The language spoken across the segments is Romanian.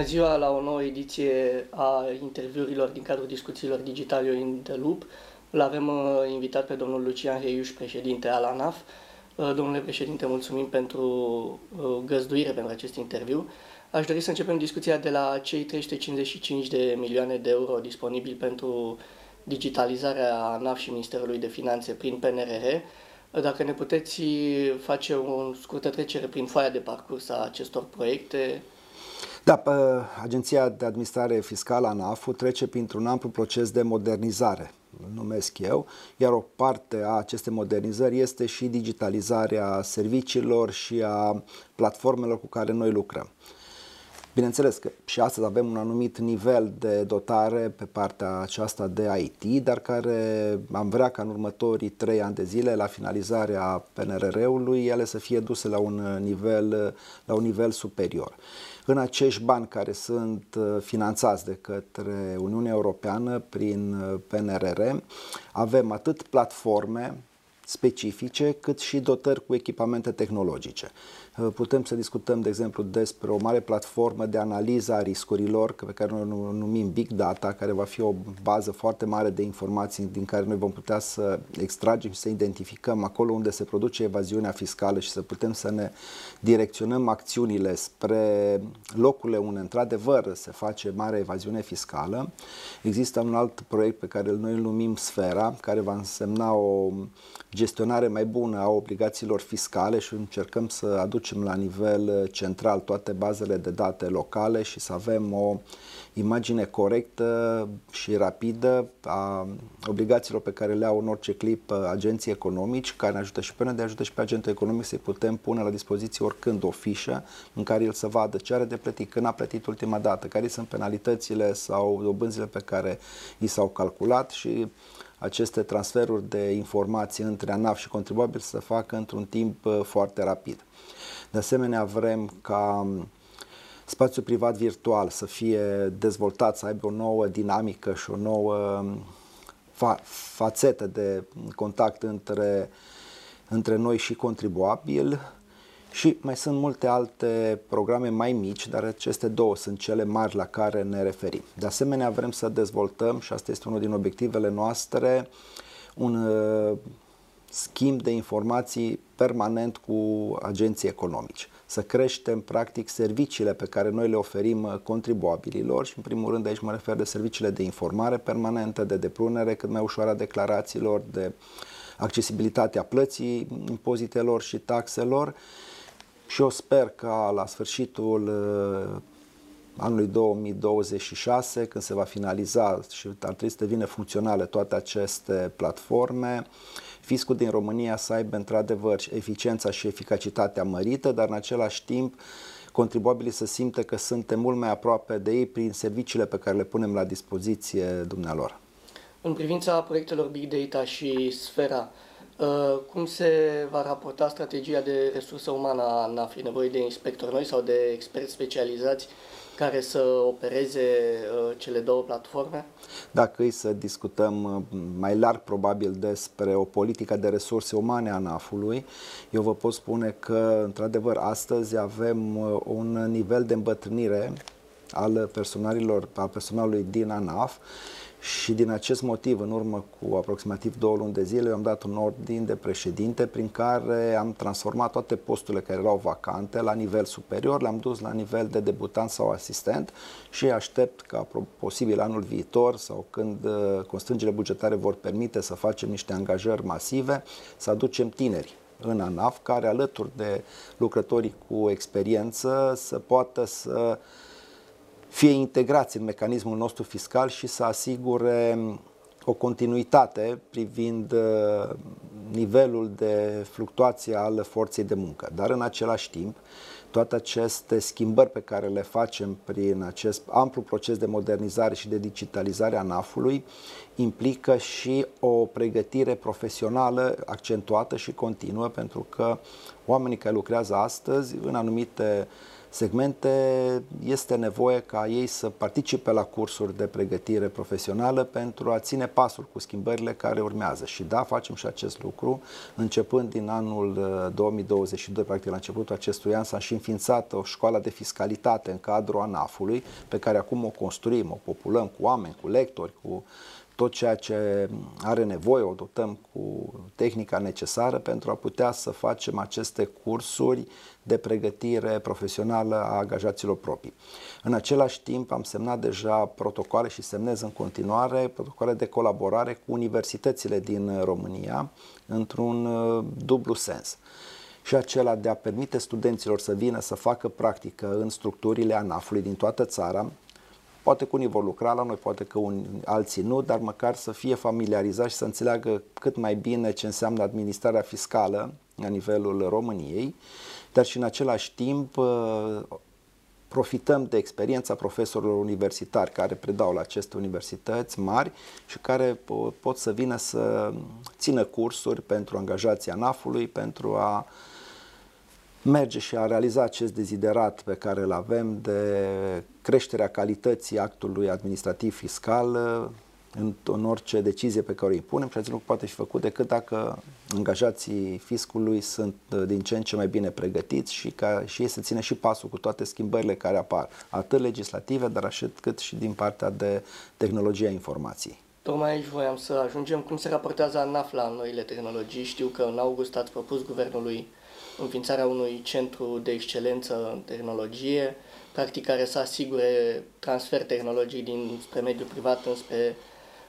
Bună ziua la o nouă ediție a interviurilor din cadrul discuțiilor digitale in the Loop. Îl avem uh, invitat pe domnul Lucian Heiuș, președinte al ANAF. Uh, domnule președinte, mulțumim pentru uh, găzduire pentru acest interviu. Aș dori să începem discuția de la cei 355 de milioane de euro disponibili pentru digitalizarea ANAF și Ministerului de Finanțe prin PNRR. Dacă ne puteți face o scurtă trecere prin foaia de parcurs a acestor proiecte, da, Agenția de Administrare Fiscală, ANAF, trece printr-un amplu proces de modernizare, îl numesc eu, iar o parte a acestei modernizări este și digitalizarea serviciilor și a platformelor cu care noi lucrăm. Bineînțeles că și astăzi avem un anumit nivel de dotare pe partea aceasta de IT, dar care am vrea ca în următorii trei ani de zile, la finalizarea PNRR-ului, ele să fie duse la un nivel, la un nivel superior. În acești bani care sunt uh, finanțați de către Uniunea Europeană prin uh, PNRR, avem atât platforme specifice, cât și dotări cu echipamente tehnologice. Uh, putem să discutăm, de exemplu, despre o mare platformă de analiză a riscurilor, pe care noi o numim Big Data, care va fi o bază foarte mare de informații din care noi vom putea să extragem și să identificăm acolo unde se produce evaziunea fiscală și să putem să ne direcționăm acțiunile spre locurile unde, într-adevăr, se face mare evaziune fiscală. Există un alt proiect pe care noi îl numim Sfera, care va însemna o gestionare mai bună a obligațiilor fiscale și încercăm să aducem la nivel central toate bazele de date locale și să avem o imagine corectă și rapidă a obligațiilor pe care le au în orice clip agenții economici, care ne ajută și pe noi, de ajută și pe agentul economic să-i putem pune la dispoziție oricând o fișă în care el să vadă ce are de plătit, când a plătit ultima dată, care sunt penalitățile sau dobânzile pe care i s-au calculat și aceste transferuri de informații între ANAF și contribuabil să se facă într-un timp uh, foarte rapid. De asemenea, vrem ca um, spațiul privat virtual să fie dezvoltat, să aibă o nouă dinamică și o nouă um, fa- fațetă de contact între, între noi și contribuabil și mai sunt multe alte programe mai mici, dar aceste două sunt cele mari la care ne referim. De asemenea, vrem să dezvoltăm, și asta este unul din obiectivele noastre, un uh, schimb de informații permanent cu agenții economici. Să creștem, practic, serviciile pe care noi le oferim uh, contribuabililor și, în primul rând, aici mă refer de serviciile de informare permanentă, de deprunere cât mai ușoară a declarațiilor, de accesibilitatea plății impozitelor și taxelor și eu sper ca la sfârșitul uh, anului 2026, când se va finaliza și ar trebui să devină funcționale toate aceste platforme, fiscul din România să aibă într-adevăr eficiența și eficacitatea mărită, dar în același timp contribuabilii să simtă că suntem mult mai aproape de ei prin serviciile pe care le punem la dispoziție dumnealor. În privința proiectelor Big Data și Sfera, Uh, cum se va raporta strategia de resursă umană a NAF? E nevoie de inspectori noi sau de experți specializați care să opereze uh, cele două platforme? Dacă îi să discutăm uh, mai larg probabil despre o politică de resurse umane a NAF-ului, eu vă pot spune că, într-adevăr, astăzi avem un nivel de îmbătrânire al personalilor, al personalului din ANAF și din acest motiv, în urmă cu aproximativ două luni de zile, eu am dat un ordin de președinte prin care am transformat toate posturile care erau vacante la nivel superior, le-am dus la nivel de debutant sau asistent și aștept ca posibil anul viitor sau când uh, constrângerile bugetare vor permite să facem niște angajări masive, să aducem tineri în ANAF care alături de lucrătorii cu experiență să poată să fie integrați în mecanismul nostru fiscal și să asigure o continuitate privind uh, nivelul de fluctuație al forței de muncă. Dar în același timp, toate aceste schimbări pe care le facem prin acest amplu proces de modernizare și de digitalizare a NAF-ului implică și o pregătire profesională accentuată și continuă pentru că oamenii care lucrează astăzi în anumite segmente, este nevoie ca ei să participe la cursuri de pregătire profesională pentru a ține pasul cu schimbările care urmează. Și da, facem și acest lucru. Începând din anul 2022, uh, practic la începutul acestui an, s-a și înființat o școală de fiscalitate în cadrul ANAF-ului, pe care acum o construim, o populăm cu oameni, cu lectori, cu tot ceea ce are nevoie, o dotăm cu tehnica necesară pentru a putea să facem aceste cursuri de pregătire profesională a angajaților proprii. În același timp am semnat deja protocoale și semnez în continuare protocoale de colaborare cu universitățile din România într-un uh, dublu sens și acela de a permite studenților să vină să facă practică în structurile ANAF-ului din toată țara, Poate că unii vor lucra la noi, poate că unii, alții nu, dar măcar să fie familiarizați și să înțeleagă cât mai bine ce înseamnă administrarea fiscală la nivelul României, dar și în același timp uh, profităm de experiența profesorilor universitari care predau la aceste universități mari și care pot să vină să țină cursuri pentru angajații ANAF-ului, pentru a merge și a realiza acest deziderat pe care îl avem de creșterea calității actului administrativ fiscal în, în orice decizie pe care o impunem și acest lucru poate fi făcut decât dacă angajații fiscului sunt uh, din ce în ce mai bine pregătiți și, ca, și ei să ține și pasul cu toate schimbările care apar, atât legislative, dar așa cât și din partea de tehnologia informației. Tocmai aici voiam să ajungem. Cum se raportează ANAF la noile tehnologii? Știu că în august ați propus guvernului înființarea unui centru de excelență în tehnologie, practic care să asigure transfer tehnologic din spre mediul privat înspre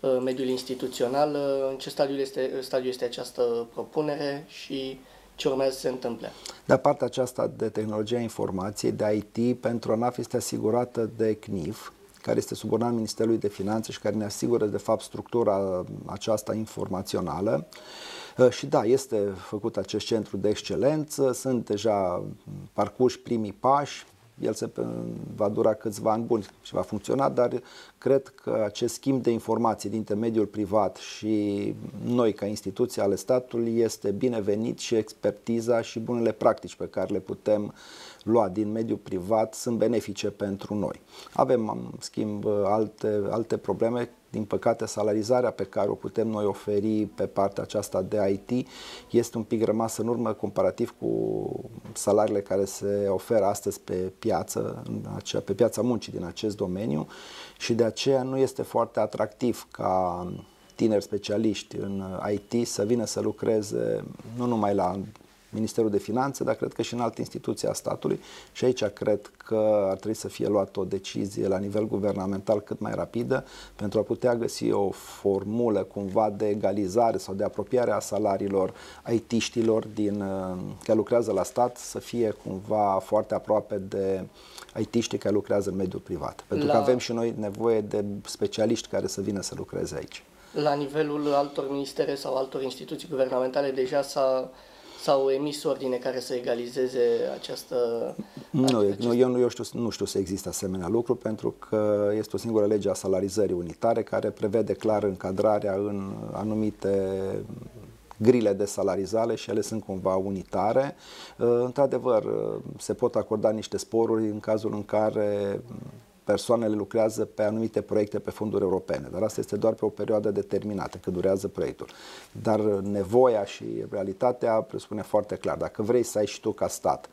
uh, mediul instituțional. Uh, în ce stadiu este, stadiu este această propunere și ce urmează să se întâmple? De partea aceasta de tehnologia informației, de IT, pentru ANAF este asigurată de CNIF, care este subordonat Ministerului de Finanțe și care ne asigură, de fapt, structura aceasta informațională. Uh, și da, este făcut acest centru de excelență, sunt deja parcurși primii pași, el se va dura câțiva ani buni și va funcționa, dar cred că acest schimb de informații dintre mediul privat și noi ca instituție ale statului este binevenit și expertiza și bunele practici pe care le putem lua din mediul privat sunt benefice pentru noi. Avem, în schimb, alte, alte probleme din păcate, salarizarea pe care o putem noi oferi pe partea aceasta de IT este un pic rămasă în urmă comparativ cu salariile care se oferă astăzi pe piață, pe piața muncii din acest domeniu și de aceea nu este foarte atractiv ca tineri specialiști în IT să vină să lucreze nu numai la Ministerul de Finanțe, dar cred că și în alte instituții a statului și aici cred că ar trebui să fie luată o decizie la nivel guvernamental cât mai rapidă pentru a putea găsi o formulă cumva de egalizare sau de apropiare a salariilor IT-știlor din, uh, care lucrează la stat să fie cumva foarte aproape de IT-știi care lucrează în mediul privat. Pentru la... că avem și noi nevoie de specialiști care să vină să lucreze aici. La nivelul altor ministere sau altor instituții guvernamentale deja s-a sau emis ordine care să egalizeze această... Nu, acest... nu eu, nu, eu știu, nu știu să există asemenea lucru pentru că este o singură lege a salarizării unitare care prevede clar încadrarea în anumite grile de salarizare și ele sunt cumva unitare. Într-adevăr, se pot acorda niște sporuri în cazul în care persoanele lucrează pe anumite proiecte pe fonduri europene, dar asta este doar pe o perioadă determinată, că durează proiectul. Dar nevoia și realitatea presupune foarte clar. Dacă vrei să ai și tu ca stat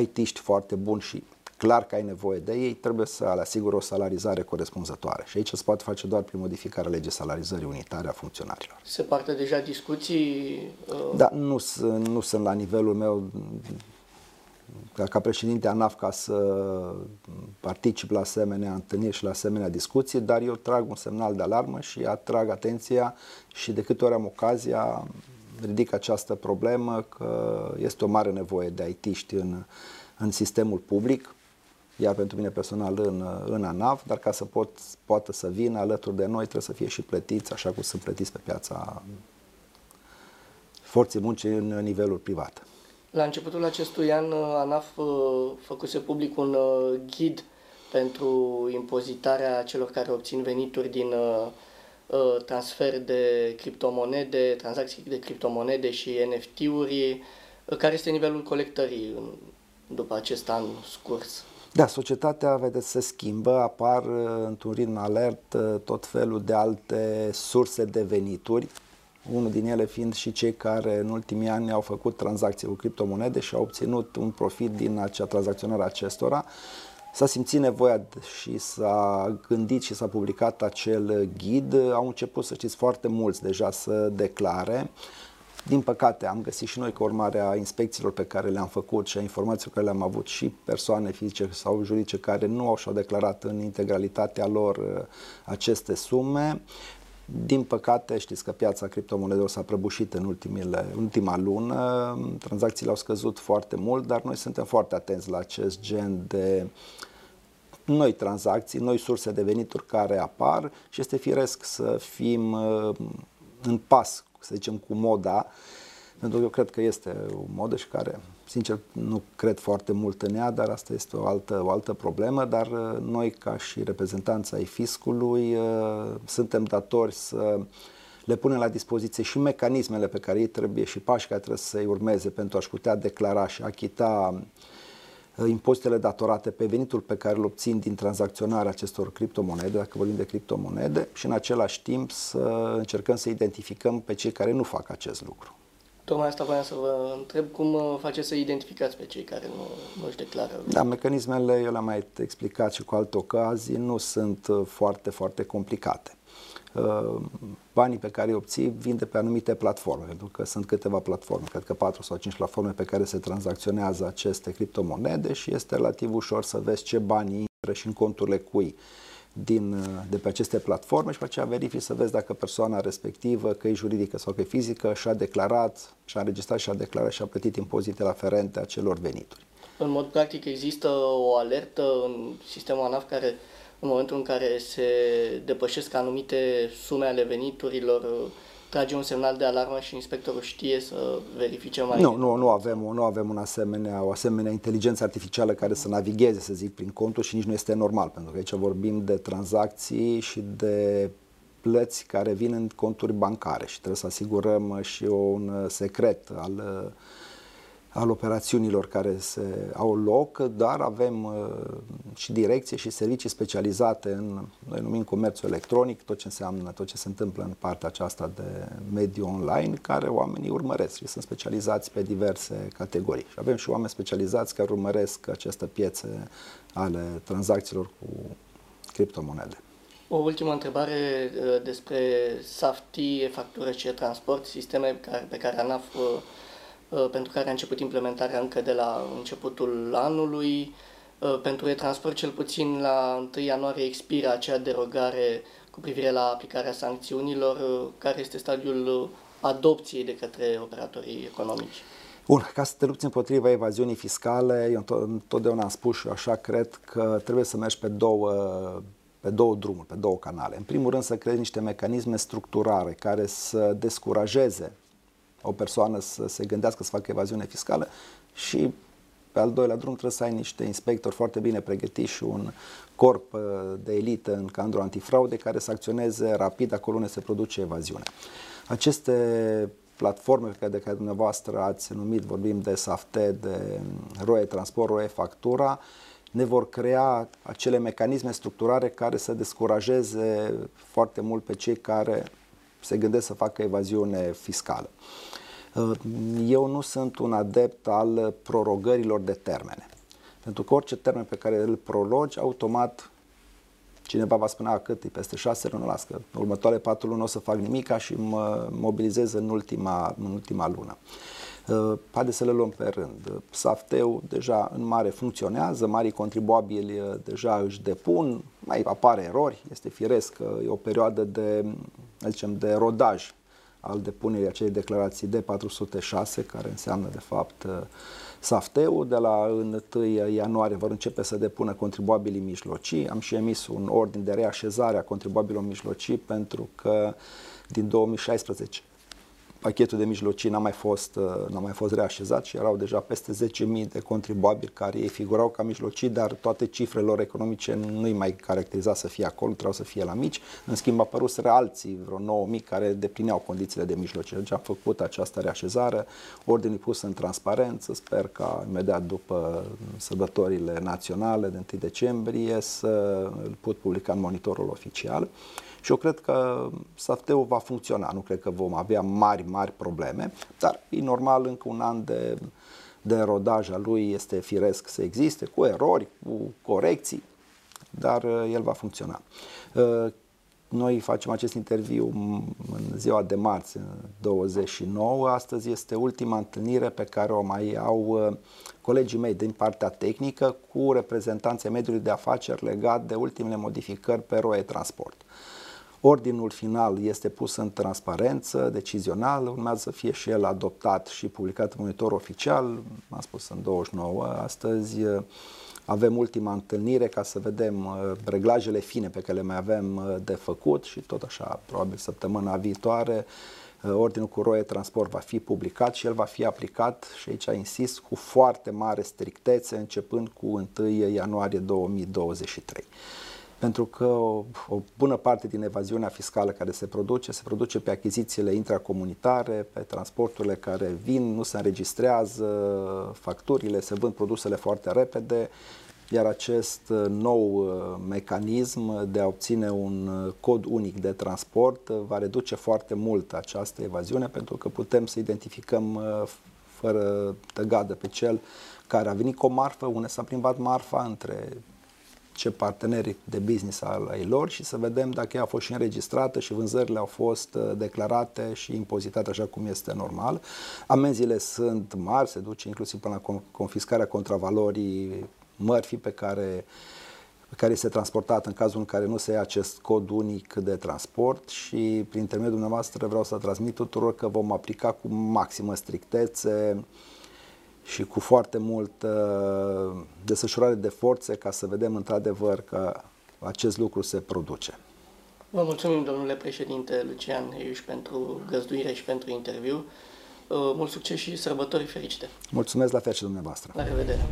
IT-ști foarte buni și clar că ai nevoie de ei, trebuie să le asiguri o salarizare corespunzătoare. Și aici se poate face doar prin modificarea legii salarizării unitare a funcționarilor. Se poartă deja discuții? Uh... Da, nu, nu sunt la nivelul meu ca președinte ANAF ca să particip la asemenea întâlniri și la asemenea discuții, dar eu trag un semnal de alarmă și atrag atenția și de câte ori am ocazia ridic această problemă că este o mare nevoie de IT-ști în, în sistemul public, iar pentru mine personal în, în ANAF, dar ca să pot, poată să vină alături de noi trebuie să fie și plătiți așa cum sunt plătiți pe piața forței muncii în nivelul privat. La începutul acestui an, uh, ANAF uh, făcuse public un uh, ghid pentru impozitarea celor care obțin venituri din transfer de criptomonede, tranzacții de criptomonede și NFT-uri. Care este nivelul colectării după acest an scurs? Da, societatea, vedeți, se schimbă, apar într-un ritm alert tot felul de alte surse de venituri, unul din ele fiind și cei care în ultimii ani au făcut tranzacții cu criptomonede și au obținut un profit din acea tranzacționare acestora. S-a simțit nevoia și s-a gândit și s-a publicat acel ghid. Au început, să știți, foarte mulți deja să declare. Din păcate, am găsit și noi, ca urmare a inspecțiilor pe care le-am făcut și a informațiilor care le-am avut și persoane fizice sau juridice care nu au și-au declarat în integralitatea lor uh, aceste sume. Din păcate, știți că piața criptomonedelor s-a prăbușit în ultimile, ultima lună, tranzacțiile au scăzut foarte mult, dar noi suntem foarte atenți la acest gen de noi tranzacții, noi surse de venituri care apar și este firesc să fim uh, în pas, să zicem, cu moda, pentru că eu cred că este o modă și care Sincer, nu cred foarte mult în ea, dar asta este o altă, o altă problemă, dar uh, noi, ca și reprezentanța ai fiscului, uh, suntem datori să le punem la dispoziție și mecanismele pe care ei trebuie și pași care trebuie să-i urmeze pentru a-și putea declara și achita uh, impozitele datorate pe venitul pe care îl obțin din tranzacționarea acestor criptomonede, dacă vorbim de criptomonede, și în același timp să încercăm să identificăm pe cei care nu fac acest lucru. Tocmai asta voiam să vă întreb cum uh, faceți să identificați pe cei care nu, nu își declară. Da, mecanismele, eu le-am mai explicat și cu alte ocazii, nu sunt uh, foarte, foarte complicate. Uh, banii pe care îi obții vin de pe anumite platforme, pentru că sunt câteva platforme, cred că 4 sau 5 platforme pe care se tranzacționează aceste criptomonede și este relativ ușor să vezi ce bani intră și în conturile cui din, de pe aceste platforme și pe aceea verifici să vezi dacă persoana respectivă, că e juridică sau că e fizică, și-a declarat, și-a înregistrat și-a declarat și-a plătit impozitele aferente acelor venituri. În mod practic există o alertă în sistemul ANAF care în momentul în care se depășesc anumite sume ale veniturilor trage un semnal de alarmă și inspectorul știe să verifice mai Nu, nu, nu avem, nu avem un asemenea, o asemenea inteligență artificială care să navigheze, să zic, prin contul și nici nu este normal, pentru că aici vorbim de tranzacții și de plăți care vin în conturi bancare și trebuie să asigurăm și un secret al al operațiunilor care se au loc, dar avem uh, și direcție și servicii specializate în, noi numim comerțul electronic, tot ce înseamnă, tot ce se întâmplă în partea aceasta de mediu online, care oamenii urmăresc și sunt specializați pe diverse categorii. Și avem și oameni specializați care urmăresc aceste piețe ale tranzacțiilor cu criptomonede. O ultimă întrebare uh, despre SAFTI, factură și transport, sisteme pe care ANAF uh, Uh, pentru care a început implementarea încă de la începutul anului. Uh, pentru e-transport, cel puțin la 1 ianuarie, expiră acea derogare cu privire la aplicarea sancțiunilor, uh, care este stadiul adopției de către operatorii economici. Bun, ca să te lupți împotriva evaziunii fiscale, eu întotdeauna am spus și așa cred că trebuie să mergi pe două, pe două drumuri, pe două canale. În primul rând să creezi niște mecanisme structurare care să descurajeze o persoană să se gândească să facă evaziune fiscală și pe al doilea drum trebuie să ai niște inspectori foarte bine pregătiți și un corp uh, de elită în cadrul antifraude care să acționeze rapid acolo unde se produce evaziune. Aceste platforme pe care de care dumneavoastră ați numit, vorbim de SAFTE, de ROE Transport, ROE Factura, ne vor crea acele mecanisme structurare care să descurajeze foarte mult pe cei care se gândesc să facă evaziune fiscală. Uh, eu nu sunt un adept al prorogărilor de termene. Pentru că orice termen pe care îl prologi, automat cineva va spune, a, cât e peste șase luni, las că următoarele patru luni o să fac nimica și mă mobilizez în ultima, în ultima lună. Uh, haideți să le luăm pe rând. Safteu deja în mare funcționează, marii contribuabili uh, deja își depun, mai apare erori, este firesc că e o perioadă de, zicem, de rodaj al depunerii acelei declarații de 406, care înseamnă de fapt uh, Safteu. De la 1 ianuarie vor începe să depună contribuabilii mijlocii. Am și emis un ordin de reașezare a contribuabililor mijlocii pentru că din 2016 pachetul de mijlocii n-a mai fost, uh, n-a mai fost reașezat și erau deja peste 10.000 de contribuabili care ei figurau ca mijlocii, dar toate cifrele lor economice nu-i mai caracteriza să fie acolo, trebuiau să fie la mici. În schimb, apăruseră alții, vreo 9.000 care deplineau condițiile de mijlocii. Deci am făcut această reașezare, ordinul pus în transparență, sper ca imediat după sărbătorile naționale de 1 decembrie să îl pot publica în monitorul oficial. Și eu cred că SAFT-ul va funcționa, nu cred că vom avea mari, mari probleme, dar e normal încă un an de, de rodaj al lui este firesc să existe, cu erori, cu corecții, dar uh, el va funcționa. Uh, noi facem acest interviu în ziua de marți, 29. Astăzi este ultima întâlnire pe care o mai au uh, colegii mei din partea tehnică cu reprezentanții mediului de afaceri legat de ultimele modificări pe ROE Transport. Ordinul final este pus în transparență, decizional, urmează să fie și el adoptat și publicat în monitor oficial, am spus în 29 astăzi. Avem ultima întâlnire ca să vedem uh, reglajele fine pe care le mai avem uh, de făcut și tot așa, probabil săptămâna viitoare, uh, Ordinul cu roie transport va fi publicat și el va fi aplicat, și aici insist, cu foarte mare strictețe, începând cu 1 ianuarie 2023 pentru că o, o bună parte din evaziunea fiscală care se produce, se produce pe achizițiile intracomunitare, pe transporturile care vin, nu se înregistrează facturile, se vând produsele foarte repede, iar acest nou uh, mecanism de a obține un uh, cod unic de transport uh, va reduce foarte mult această evaziune pentru că putem să identificăm fără tăgadă pe cel care a venit cu o marfă, unde s-a plimbat marfa între ce parteneri de business al ei lor și să vedem dacă ea a fost și înregistrată și vânzările au fost uh, declarate și impozitate așa cum este normal. Amenziile sunt mari, se duce inclusiv până la confiscarea contravalorii mărfii pe care pe care este transportat în cazul în care nu se ia acest cod unic de transport și prin intermediul dumneavoastră vreau să transmit tuturor că vom aplica cu maximă strictețe uh, și cu foarte mult uh, desfășurare de forțe ca să vedem într-adevăr că acest lucru se produce. Vă mulțumim, domnule președinte Lucian Heiuș, pentru găzduire și pentru interviu. Uh, mult succes și sărbători fericite! Mulțumesc la fel și dumneavoastră! La revedere!